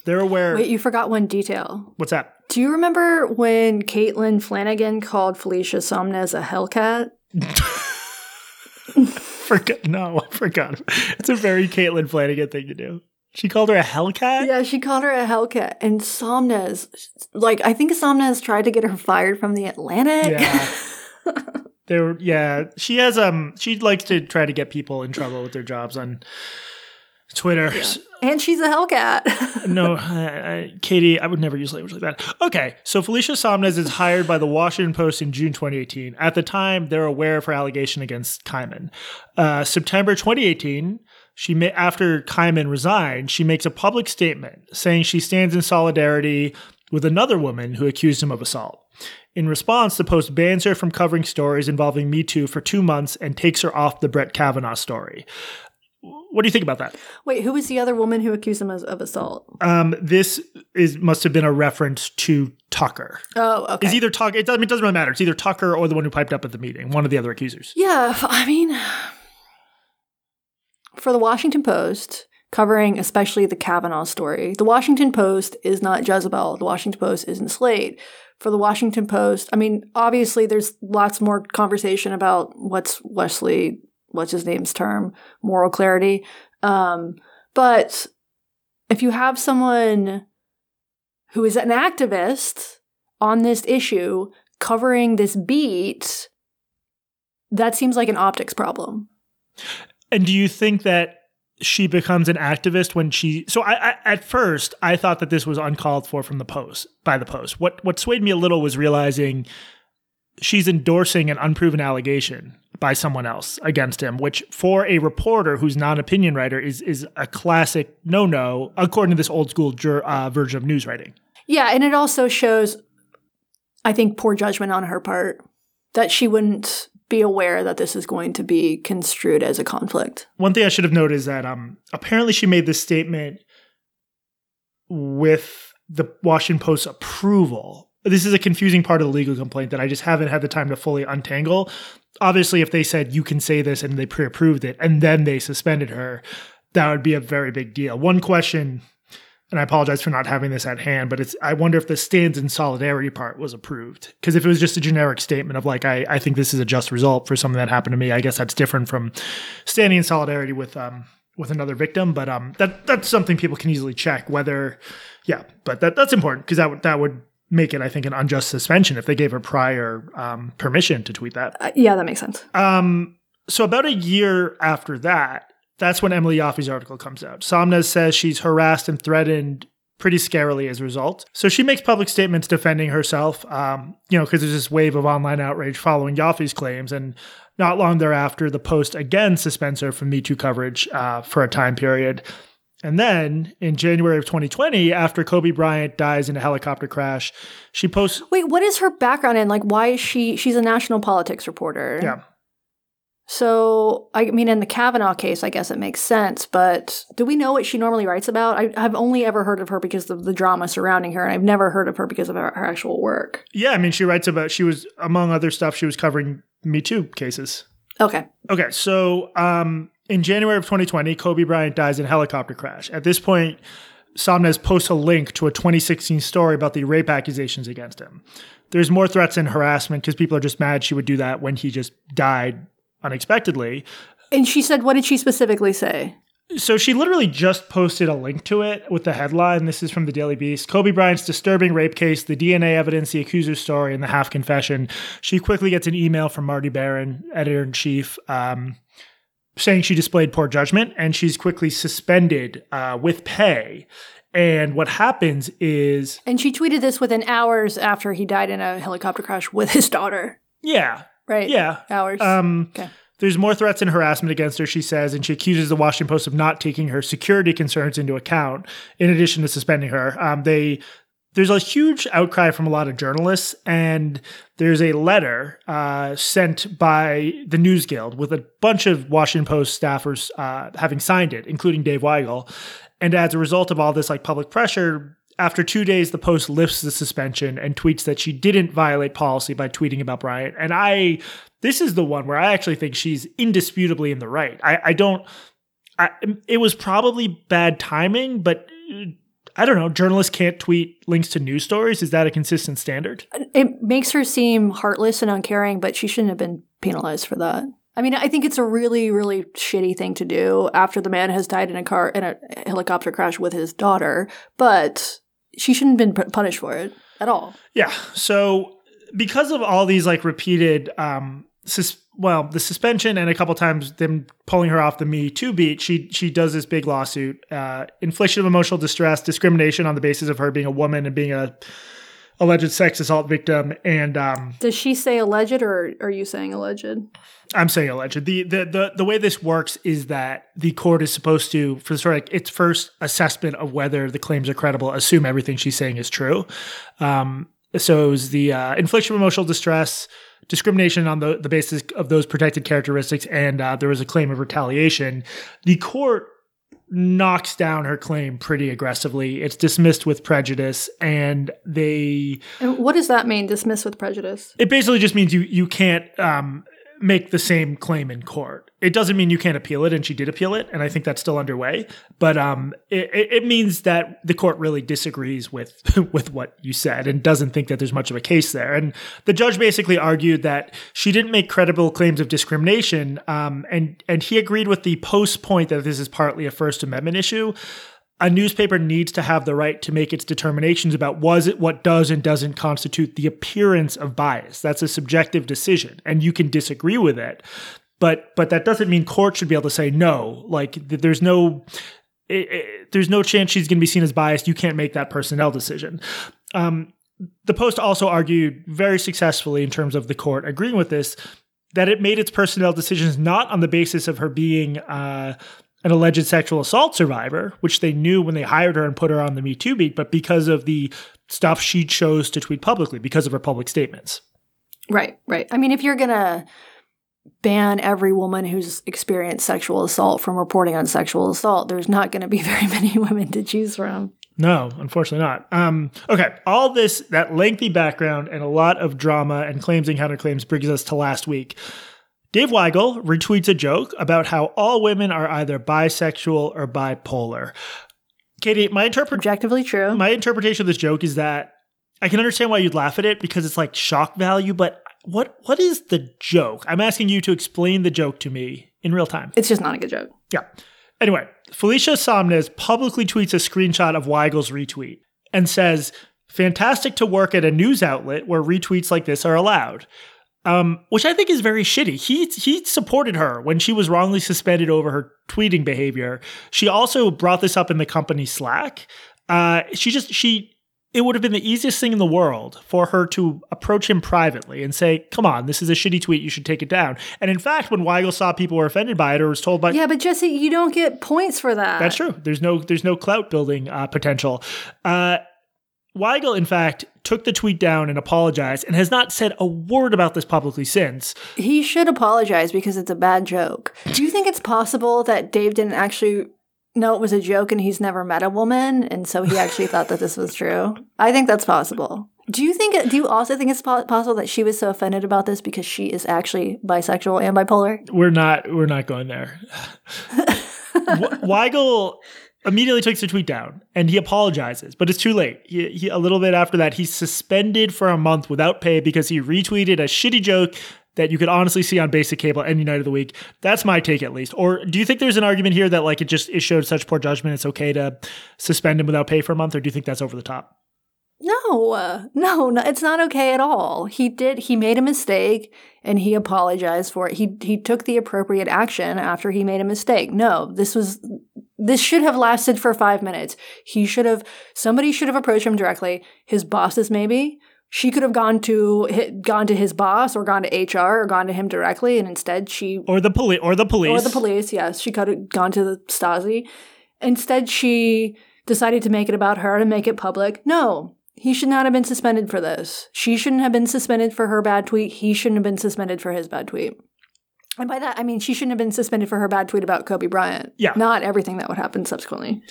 They're aware. Wait, you forgot one detail. What's that? Do you remember when Caitlin Flanagan called Felicia Sonmez a Hellcat? [LAUGHS] forgot. No, I forgot. It's a very Caitlin Flanagan thing to do. She called her a Hellcat. Yeah, she called her a Hellcat. And Sonmez, like, I think Sonmez tried to get her fired from the Atlantic. Yeah. [LAUGHS] There, yeah, she has um, she likes to try to get people in trouble with their jobs on Twitter. And she's a Hellcat. [LAUGHS] no, uh, Katie, I would never use language like that. Okay, so Felicia Sonmez is hired by the Washington Post in June 2018. At the time, they're aware of her allegation against Kaiman. Uh, September 2018, she after Kaiman resigned, she makes a public statement saying she stands in solidarity with another woman who accused him of assault. In response, the Post bans her from covering stories involving Me Too for two months and takes her off the Brett Kavanaugh story. What do you think about that? Wait, who was the other woman who accused him of, of assault? Um, this is must have been a reference to Tucker. Oh, okay. It's either Tucker. It doesn't, it doesn't really matter. It's either Tucker or the one who piped up at the meeting. One of the other accusers. Yeah, I mean, for the Washington Post, covering especially the Kavanaugh story, the Washington Post is not Jezebel. The Washington Post isn't Slate. For the Washington Post, I mean, obviously, there's lots more conversation about what's Wesley what's his name's term, moral clarity. Um, but if you have someone who is an activist on this issue covering this beat, that seems like an optics problem. And do you think that she becomes an activist when she so I, I, at first I thought that this was uncalled for from the post by the post. What what swayed me a little was realizing she's endorsing an unproven allegation by someone else against him, which for a reporter who's not an opinion writer is is a classic no no according to this old school jur, uh, version of news writing. Yeah, and it also shows, I think, poor judgment on her part that she wouldn't be aware that this is going to be construed as a conflict. One thing I should have noted is that um, apparently she made this statement with the Washington Post's approval this is a confusing part of the legal complaint that I just haven't had the time to fully untangle. Obviously, if they said you can say this and they pre approved it and then they suspended her, that would be a very big deal. One question, and I apologize for not having this at hand, but it's I wonder if the stands in solidarity part was approved. Because if it was just a generic statement of like, I, I think this is a just result for something that happened to me, I guess that's different from standing in solidarity with um with another victim. But um that that's something people can easily check whether yeah, but that that's important because that would that would make it, I think, an unjust suspension if they gave her prior um, permission to tweet that. Uh, yeah, that makes sense. Um, so about a year after that, that's when Emily Yoffe's article comes out. Sonmez says she's harassed and threatened pretty scarily as a result. So she makes public statements defending herself, um, you know, because there's this wave of online outrage following Yoffe's claims. And not long thereafter, the Post again suspends her from Me Too coverage uh, for a time period. And then in January of 2020, after Kobe Bryant dies in a helicopter crash, she posts. Wait, what is her background in? Like, why is she? She's a national politics reporter. Yeah. So, I mean, in the Kavanaugh case, I guess it makes sense, but do we know what she normally writes about? I, have only ever heard of her because of the drama surrounding her, and I've never heard of her because of her, her actual work. Yeah, I mean, she writes about, she was, among other stuff, she was covering Me Too cases. Okay. Okay, so um, in January of 2020, Kobe Bryant dies in a helicopter crash. At this point, Sonmez posts a link to a 2016 story about the rape accusations against him. There's more threats and harassment because people are just mad she would do that when he just died unexpectedly. And she said, what did she specifically say? So she literally just posted a link to it with the headline. This is from the Daily Beast. Kobe Bryant's disturbing rape case, the DNA evidence, the accuser's story, and the half confession. She quickly gets an email from Marty Baron, editor in chief, um, saying she displayed poor judgment and she's quickly suspended uh, with pay. And what happens is. And she tweeted this within hours after he died in a helicopter crash with his daughter. Yeah. Right. Yeah. Hours. Um, okay. There's more threats and harassment against her, she says, and she accuses the Washington Post of not taking her security concerns into account, in addition to suspending her. Um, they there's a huge outcry from a lot of journalists, and there's a letter uh, sent by the News Guild with a bunch of Washington Post staffers uh, having signed it, including Dave Weigel. And as a result of all this like public pressure, after two days, the Post lifts the suspension and tweets that she didn't violate policy by tweeting about Bryant. And I, this is the one where I actually think she's indisputably in the right. I, I don't. I, it was probably bad timing, but I don't know, journalists can't tweet links to news stories. Is that a consistent standard? It makes her seem heartless and uncaring, but she shouldn't have been penalized for that. I mean, I think it's a really, really shitty thing to do after the man has died in a car in a helicopter crash with his daughter, but she shouldn't have been punished for it at all. Yeah. So because of all these like repeated um, sus- well, the suspension and a couple times them pulling her off the Me Too beat, she she does this big lawsuit, uh, infliction of emotional distress, discrimination on the basis of her being a woman and being a alleged sex assault victim. And um, Does she say alleged or are you saying alleged? I'm saying alleged. The, the the the way this works is that the court is supposed to, for sort of like its first assessment of whether the claims are credible, assume everything she's saying is true. Um, so it was the uh, infliction of emotional distress, discrimination on the, the basis of those protected characteristics, and uh, there was a claim of retaliation. The court knocks down her claim pretty aggressively. It's dismissed with prejudice, and they. And what does that mean? Dismissed with prejudice. It basically just means you you can't um, make the same claim in court. It doesn't mean you can't appeal it, and she did appeal it, and I think that's still underway. But um, it, it means that the court really disagrees with [LAUGHS] with what you said and doesn't think that there's much of a case there. And the judge basically argued that she didn't make credible claims of discrimination, um, and and he agreed with the post point that this is partly a First Amendment issue a newspaper needs to have the right to make its determinations about was it what does and doesn't constitute the appearance of bias. That's a subjective decision, and you can disagree with it. But but that doesn't mean court should be able to say no. Like there's no it, it, there's no chance she's going to be seen as biased. You can't make that personnel decision. Um, the Post also argued very successfully in terms of the court agreeing with this that it made its personnel decisions not on the basis of her being uh, an alleged sexual assault survivor, which they knew when they hired her and put her on the Me Too beat, but because of the stuff she chose to tweet publicly, because of her public statements. Right, right. I mean, if you're going to ban every woman who's experienced sexual assault from reporting on sexual assault, there's not going to be [LAUGHS] very many women to choose from. No, unfortunately not. Um, okay, all this, that lengthy background and a lot of drama and claims and counterclaims brings us to last week. Dave Weigel retweets a joke about how all women are either bisexual or bipolar. Katie, my interpret objectively true. My interpretation of this joke is that I can understand why you'd laugh at it because it's like shock value, but what what is the joke? I'm asking you to explain the joke to me in real time. It's just not a good joke. Yeah. Anyway, Felicia Sonmez publicly tweets a screenshot of Weigel's retweet and says, Fantastic to work at a news outlet where retweets like this are allowed um, which I think is very shitty. He he supported her when she was wrongly suspended over her tweeting behavior. She also brought this up in the company Slack. Uh, she just she it would have been the easiest thing in the world for her to approach him privately and say, "Come on, this is a shitty tweet. You should take it down." And in fact, when Weigel saw people were offended by it or was told by, yeah, but Jesse, you don't get points for that. That's true. There's no there's no clout building uh, potential. Uh, Weigel, in fact, took the tweet down and apologized and has not said a word about this publicly since. He should apologize because it's a bad joke. Do you think it's possible that Dave didn't actually know it was a joke and he's never met a woman and so he actually thought that this was true? I think that's possible. Do you think? Do you also think it's possible that she was so offended about this because she is actually bisexual and bipolar? We're not. We're not going there. [LAUGHS] Weigel immediately takes the tweet down and he apologizes, but it's too late. He, he, a little bit after that, he's suspended for a month without pay because he retweeted a shitty joke that you could honestly see on basic cable any night of the week. That's my take at least. Or do you think there's an argument here that like it just it showed such poor judgment it's okay to suspend him without pay for a month or do you think that's over the top? No, uh, no, no, it's not okay at all. He did, he made a mistake and he apologized for it. He, he took the appropriate action after he made a mistake. No, this was, this should have lasted for five minutes. He should have, somebody should have approached him directly. His bosses, maybe. She could have gone to gone to his boss or gone to HR or gone to him directly, and instead she or the police or the police or the police. Yes, she could have gone to the Stasi. Instead, she decided to make it about her and make it public. No, he should not have been suspended for this. She shouldn't have been suspended for her bad tweet. He shouldn't have been suspended for his bad tweet. And by that, I mean she shouldn't have been suspended for her bad tweet about Kobe Bryant. Yeah. Not everything that would happen subsequently.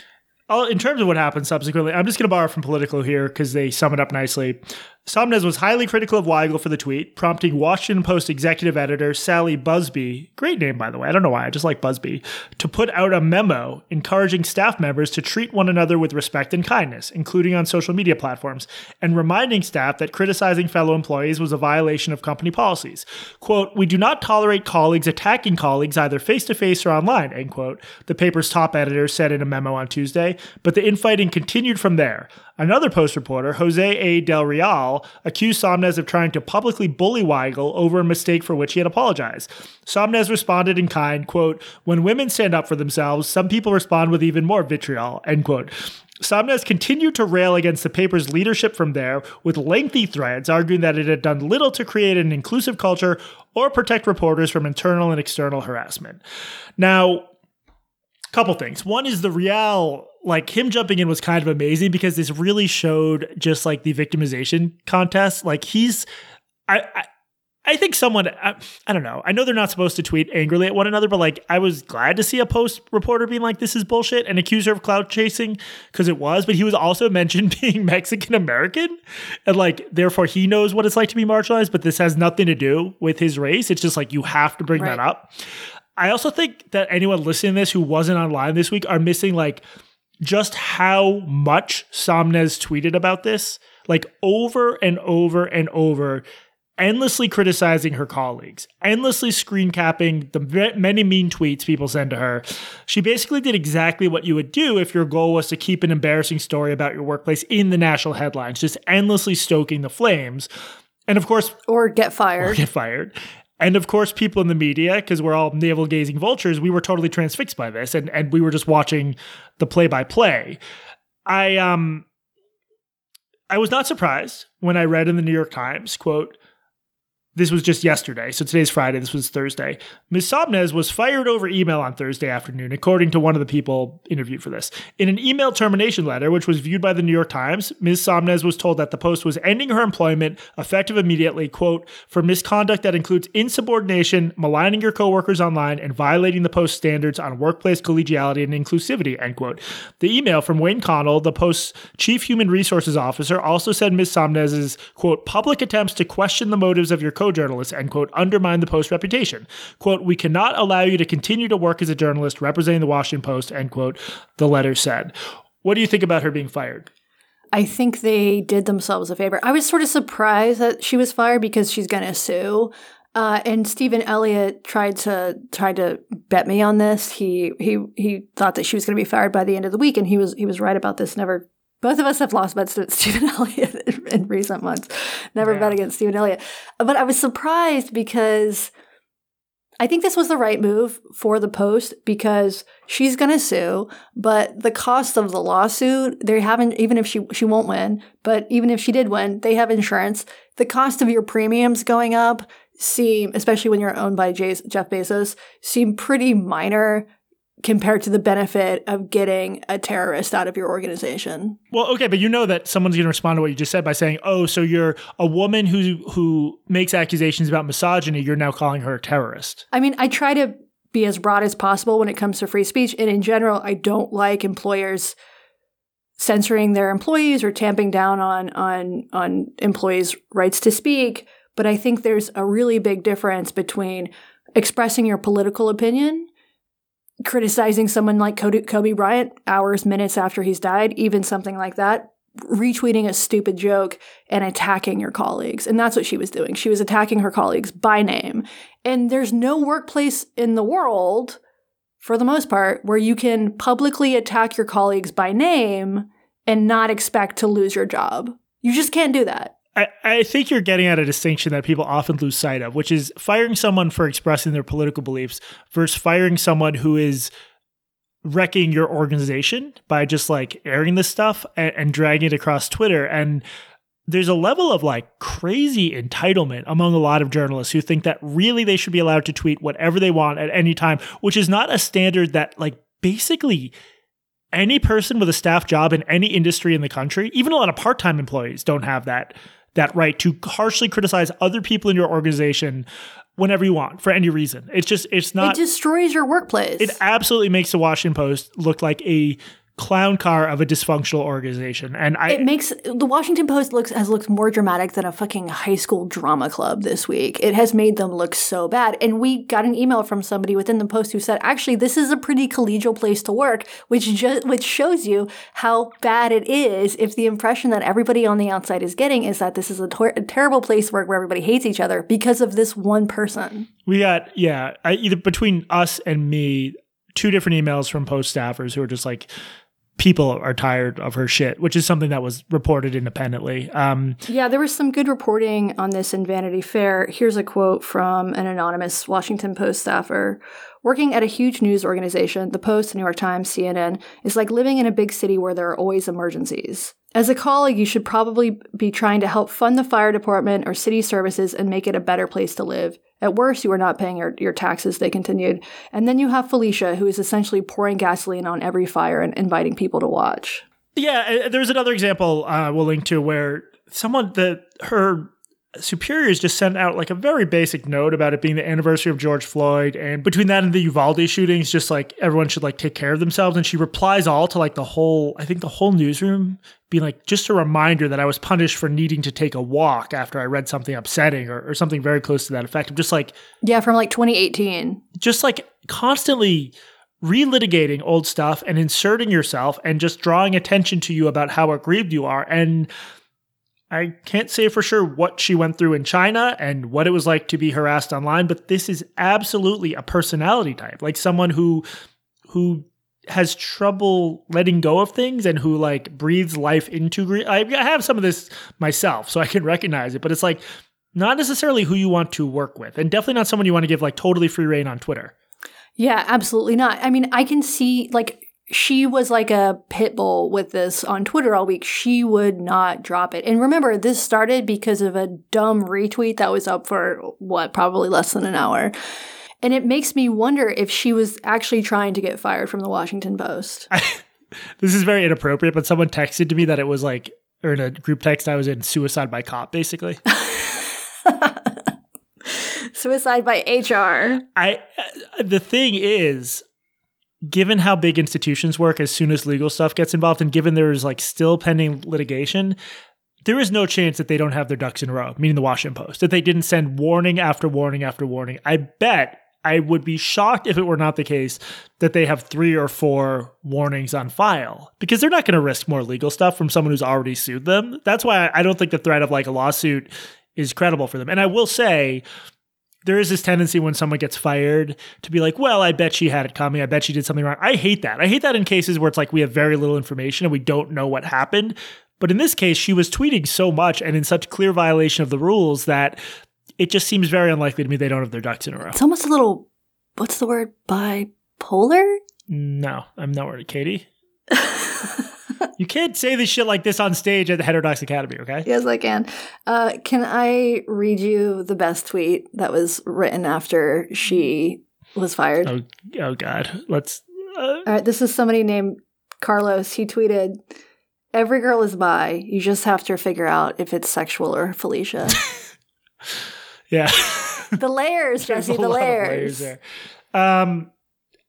Oh in terms of what happened subsequently, I'm just going to borrow from Politico here because they sum it up nicely. Sonmez was highly critical of Weigel for the tweet, prompting Washington Post executive editor Sally Buzbee, great name by the way, I don't know why, I just like Buzbee, to put out a memo encouraging staff members to treat one another with respect and kindness, including on social media platforms, and reminding staff that criticizing fellow employees was a violation of company policies. Quote, We do not tolerate colleagues attacking colleagues either face to face or online, end quote, the paper's top editor said in a memo on Tuesday. but the infighting continued from there. Another Post reporter, Jose A. Del Real, accused Sonmez of trying to publicly bully Weigel over a mistake for which he had apologized. Sonmez responded in kind, quote, When women stand up for themselves, some people respond with even more vitriol, end quote. Sonmez continued to rail against the paper's leadership from there, with lengthy threads arguing that it had done little to create an inclusive culture or protect reporters from internal and external harassment. Now, couple things. One is Del Real, like him jumping in was kind of amazing because this really showed just like the victimization contest. Like he's, I, I I think someone, I, I, don't know. I know they're not supposed to tweet angrily at one another, but like I was glad to see a post reporter being like, this is bullshit and accuse her of cloud chasing because it was, but he was also [LAUGHS] mentioned being Mexican American and like, therefore he knows what it's like to be marginalized, but this has nothing to do with his race. It's just like, you have to bring right. that up. I also think that anyone listening to this who wasn't online this week are missing like just how much Sonmez tweeted about this, like over and over and over endlessly criticizing her colleagues, endlessly screen capping the many mean tweets people send to her. She basically did exactly what you would do if your goal was to keep an embarrassing story about your workplace in the national headlines, just endlessly stoking the flames. And of course, or get fired. Or get fired. And of course, people in the media, because we're all navel gazing vultures, we were totally transfixed by this, and and we were just watching the play by play. I um, I was not surprised when I read in the New York Times quote this was just yesterday. So today's Friday. This was Thursday. Ms. Sonmez was fired over email on Thursday afternoon, according to one of the people interviewed for this. In an email termination letter, which was viewed by the New York Times, Ms. Sonmez was told that the Post was ending her employment effective immediately, quote, for misconduct that includes insubordination, maligning your coworkers online, and violating the post's standards on workplace collegiality and inclusivity, end quote. The email from Wayne Connell, the Post's chief human resources officer, also said Ms. Sonmez's, quote, public attempts to question the motives of your co-journalists, end quote, undermine the Post reputation. Quote, we cannot allow you to continue to work as a journalist representing the Washington Post, end quote, the letter said. What do you think about her being fired? I think they did themselves a favor. I was sort of surprised that she was fired because she's going to sue. Uh, and Stephen Elliott tried to tried to bet me on this. He he he thought that she was going to be fired by the end of the week, and he was he was right about this. Never both of us have lost bets to [LAUGHS] Stephen Elliott in recent months. Never yeah. bet against Stephen Elliott. But I was surprised because I think this was the right move for the Post because she's going to sue, but the cost of the lawsuit, they haven't, even if she, she won't win, but even if she did win, they have insurance. The cost of your premiums going up seem, especially when you're owned by Jeff Bezos, seem pretty minor compared to the benefit of getting a terrorist out of your organization. Well, okay, but you know that someone's going to respond to what you just said by saying, "Oh, so you're a woman who who makes accusations about misogyny, you're now calling her a terrorist." I mean, I try to be as broad as possible when it comes to free speech, and in general, I don't like employers censoring their employees or tamping down on on on employees' rights to speak, but I think there's a really big difference between expressing your political opinion criticizing someone like Kobe Bryant hours, minutes after he's died, even something like that, retweeting a stupid joke and attacking your colleagues. And that's what she was doing. She was attacking her colleagues by name. And there's no workplace in the world, for the most part, where you can publicly attack your colleagues by name and not expect to lose your job. You just can't do that. I, I think you're getting at a distinction that people often lose sight of, which is firing someone for expressing their political beliefs versus firing someone who is wrecking your organization by just like airing this stuff and, and dragging it across Twitter. And there's a level of like crazy entitlement among a lot of journalists who think that really they should be allowed to tweet whatever they want at any time, which is not a standard that like basically any person with a staff job in any industry in the country, even a lot of part-time employees don't have that that right to harshly criticize other people in your organization whenever you want for any reason. It's just it's not It destroys your workplace. It absolutely makes the Washington Post look like a clown car of a dysfunctional organization. And I It makes the Washington Post looks has looked more dramatic than a fucking high school drama club this week. It has made them look so bad. And we got an email from somebody within the post who said, "Actually, this is a pretty collegial place to work," which just which shows you how bad it is if the impression that everybody on the outside is getting is that this is a, ter- a terrible place to work where everybody hates each other because of this one person. We got yeah, I, either between us and me two different emails from post staffers who are just like people are tired of her shit, which is something that was reported independently. Um, yeah, there was some good reporting on this in Vanity Fair. Here's a quote from an anonymous Washington Post staffer. Working at a huge news organization, the Post, New York Times, CNN, is like living in a big city where there are always emergencies. As a colleague, you should probably be trying to help fund the fire department or city services and make it a better place to live. At worst, you are not paying your, your taxes, they continued. And then you have Felicia, who is essentially pouring gasoline on every fire and inviting people to watch. Yeah, there's another example uh, we'll link to where someone that her superiors just sent out like a very basic note about it being the anniversary of George Floyd and between that and the Uvalde shootings just like everyone should like take care of themselves and she replies all to like the whole I think the whole newsroom being like just a reminder that I was punished for needing to take a walk after I read something upsetting or, or something very close to that effect. I'm just like Yeah, from like 2018. Just like constantly relitigating old stuff and inserting yourself and just drawing attention to you about how aggrieved you are and I can't say for sure what she went through in China and what it was like to be harassed online, but this is absolutely a personality type, like someone who who has trouble letting go of things and who like breathes life into grief. I have some of this myself, so I can recognize it, but it's like not necessarily who you want to work with, and definitely not someone you want to give like totally free reign on Twitter. Yeah, absolutely not. I mean, I can see like she was like a pit bull with this on Twitter all week. She would not drop it. And remember, this started because of a dumb retweet that was up for what, probably less than an hour. And it makes me wonder if she was actually trying to get fired from the Washington Post. I, [LAUGHS] this is very inappropriate, but someone texted to me that it was like, or in a group text, I was in suicide by cop, basically. [LAUGHS] suicide by HR. I, the thing is, given how big institutions work as soon as legal stuff gets involved and given there's like still pending litigation there is no chance that they don't have their ducks in a row meaning the washington post that they didn't send warning after warning after warning. I bet i would be shocked if it were not the case that they have three or four warnings on file because they're not going to risk more legal stuff from someone who's already sued them. That's why i don't think the threat of like a lawsuit is credible for them. And i will say there is this tendency when someone gets fired to be like, well, I bet she had it coming. I bet she did something wrong. I hate that. I hate that in cases where it's like we have very little information and we don't know what happened. But in this case, she was tweeting so much and in such clear violation of the rules that it just seems very unlikely to me they don't have their ducks in a row. It's almost a little, what's the word, bipolar? No, I'm not worried, Katie. [LAUGHS] you can't say this shit like this on stage at the Heterodox Academy, okay? Yes, I can. Uh, can I read you the best tweet that was written after she was fired? Oh, oh God. Let's. Uh... All right, this is somebody named Carlos. He tweeted, Every girl is bi. You just have to figure out if it's sexual or Felicia. [LAUGHS] yeah. the layers, [LAUGHS] Jesse, the layers. layers um,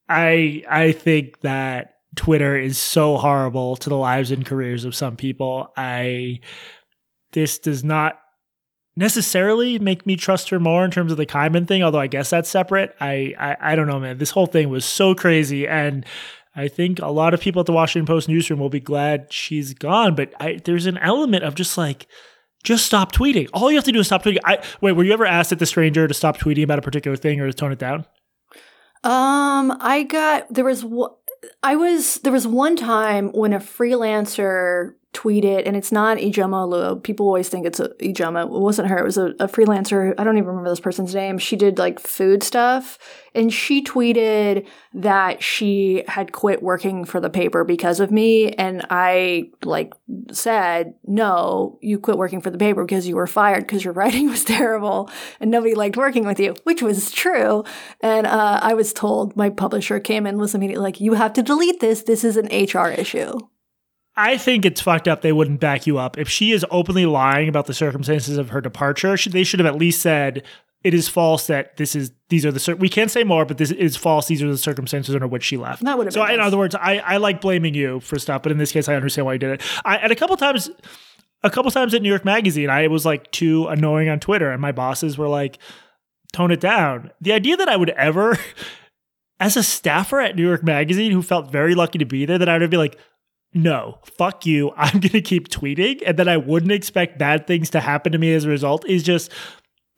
I I think that Twitter is so horrible to the lives and careers of some people. I this does not necessarily make me trust her more in terms of the Kaiman thing, although I guess that's separate. I, I I don't know, man. This whole thing was so crazy and I think a lot of people at the Washington Post newsroom will be glad she's gone, but I, there's an element of just like just stop tweeting. All you have to do is stop tweeting. I, wait, were you ever asked at the stranger to stop tweeting about a particular thing or to tone it down? Um, I got there was I was there was one time when a freelancer tweeted, and it's not Ijeoma Oluo. People always think it's a Ijeoma. It wasn't her. It was a, a, freelancer. I don't even remember this person's name. She did like food stuff, and she tweeted that she had quit working for the paper because of me. And I like said, no, you quit working for the paper because you were fired because your [LAUGHS] writing was terrible and nobody liked working with you, which was true. And uh, I was told my publisher came in was immediately like, you have to delete this. This is an HR issue. I think it's fucked up they wouldn't back you up. If she is openly lying about the circumstances of her departure, they should have at least said it is false that this is these are the cir- we can't say more, but this is false. These are the circumstances under which she left. That would have so. in other words, I, I like blaming you for stuff, but in this case, I understand why you did it. I, and a couple times, a couple times at New York Magazine, I was like too annoying on Twitter, and my bosses were like, "Tone it down." The idea that I would ever, [LAUGHS] as a staffer at New York Magazine, who felt very lucky to be there, that I would be like, no, fuck you. [LAUGHS] I'm going to keep tweeting. And then I wouldn't expect bad things to happen to me as a result is just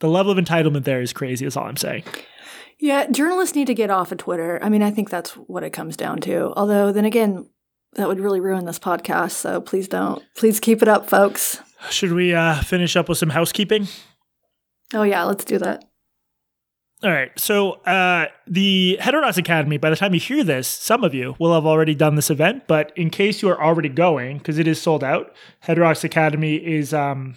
the level of entitlement there is crazy, is all I'm saying. Yeah, journalists need to get off of Twitter. I mean, I think that's what it comes down to. Although, then again, that would really ruin this podcast. So please don't. Please keep it up, folks. Should we uh, finish up with some housekeeping? Oh yeah, let's do that. All right. So uh, the Heterodox Academy, by the time you hear this, some of you will have already done this event. But in case you are already going, because it is sold out, Heterodox Academy is um,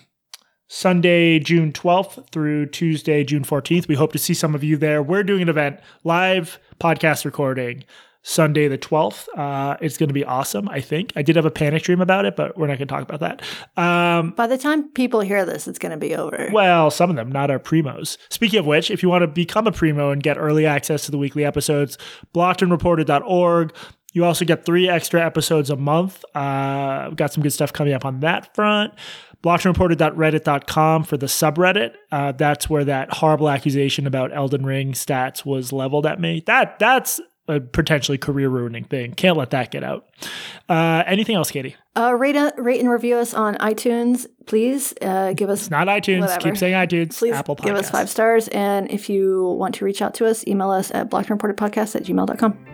Sunday, June 12th through Tuesday, June 14th. We hope to see some of you there. We're doing an event, live podcast recording Sunday the 12th. Uh, it's going to be awesome, I think. I did have a panic dream about it, but we're not going to talk about that. Um, By the time people hear this, it's going to be over. well, some of them, not our primos. Speaking of which, if you want to become a primo and get early access to the weekly episodes, blockedandreported.org. You also get three extra episodes a month. Uh, we've got some good stuff coming up on that front. Blockedandreported.reddit.com for the subreddit. Uh, that's where that horrible accusation about Elden Ring stats was leveled at me. That that's a potentially career ruining thing. Can't let that get out. Uh, anything else, Katie? Uh, rate, uh, rate and review us on iTunes, please. Uh, give us It's not iTunes. Whatever. Keep saying iTunes. please Apple Podcasts. give us five stars. And if you want to reach out to us, email us at blockedandreportedpodcast at gmail.com.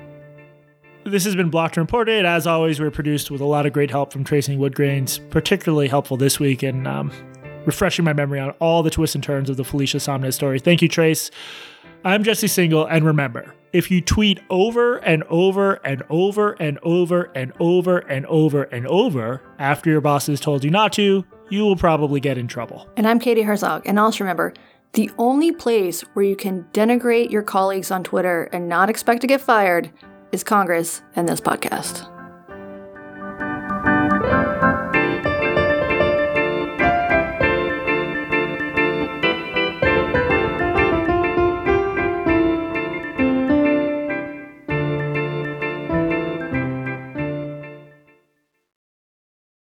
This has been Blocked and Reported. As always, we're produced with a lot of great help from Tracing Woodgrains, particularly helpful this week in um, refreshing my memory on all the twists and turns of the Felicia Sonmez story. Thank you, Trace. I'm Jesse Singal, and remember, if you tweet over and over and over and over and over and over and over after your boss has told you not to, you will probably get in trouble. And I'm Katie Herzog. And also remember, the only place where you can denigrate your colleagues on Twitter and not expect to get fired is Congress and this podcast.